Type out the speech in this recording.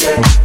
get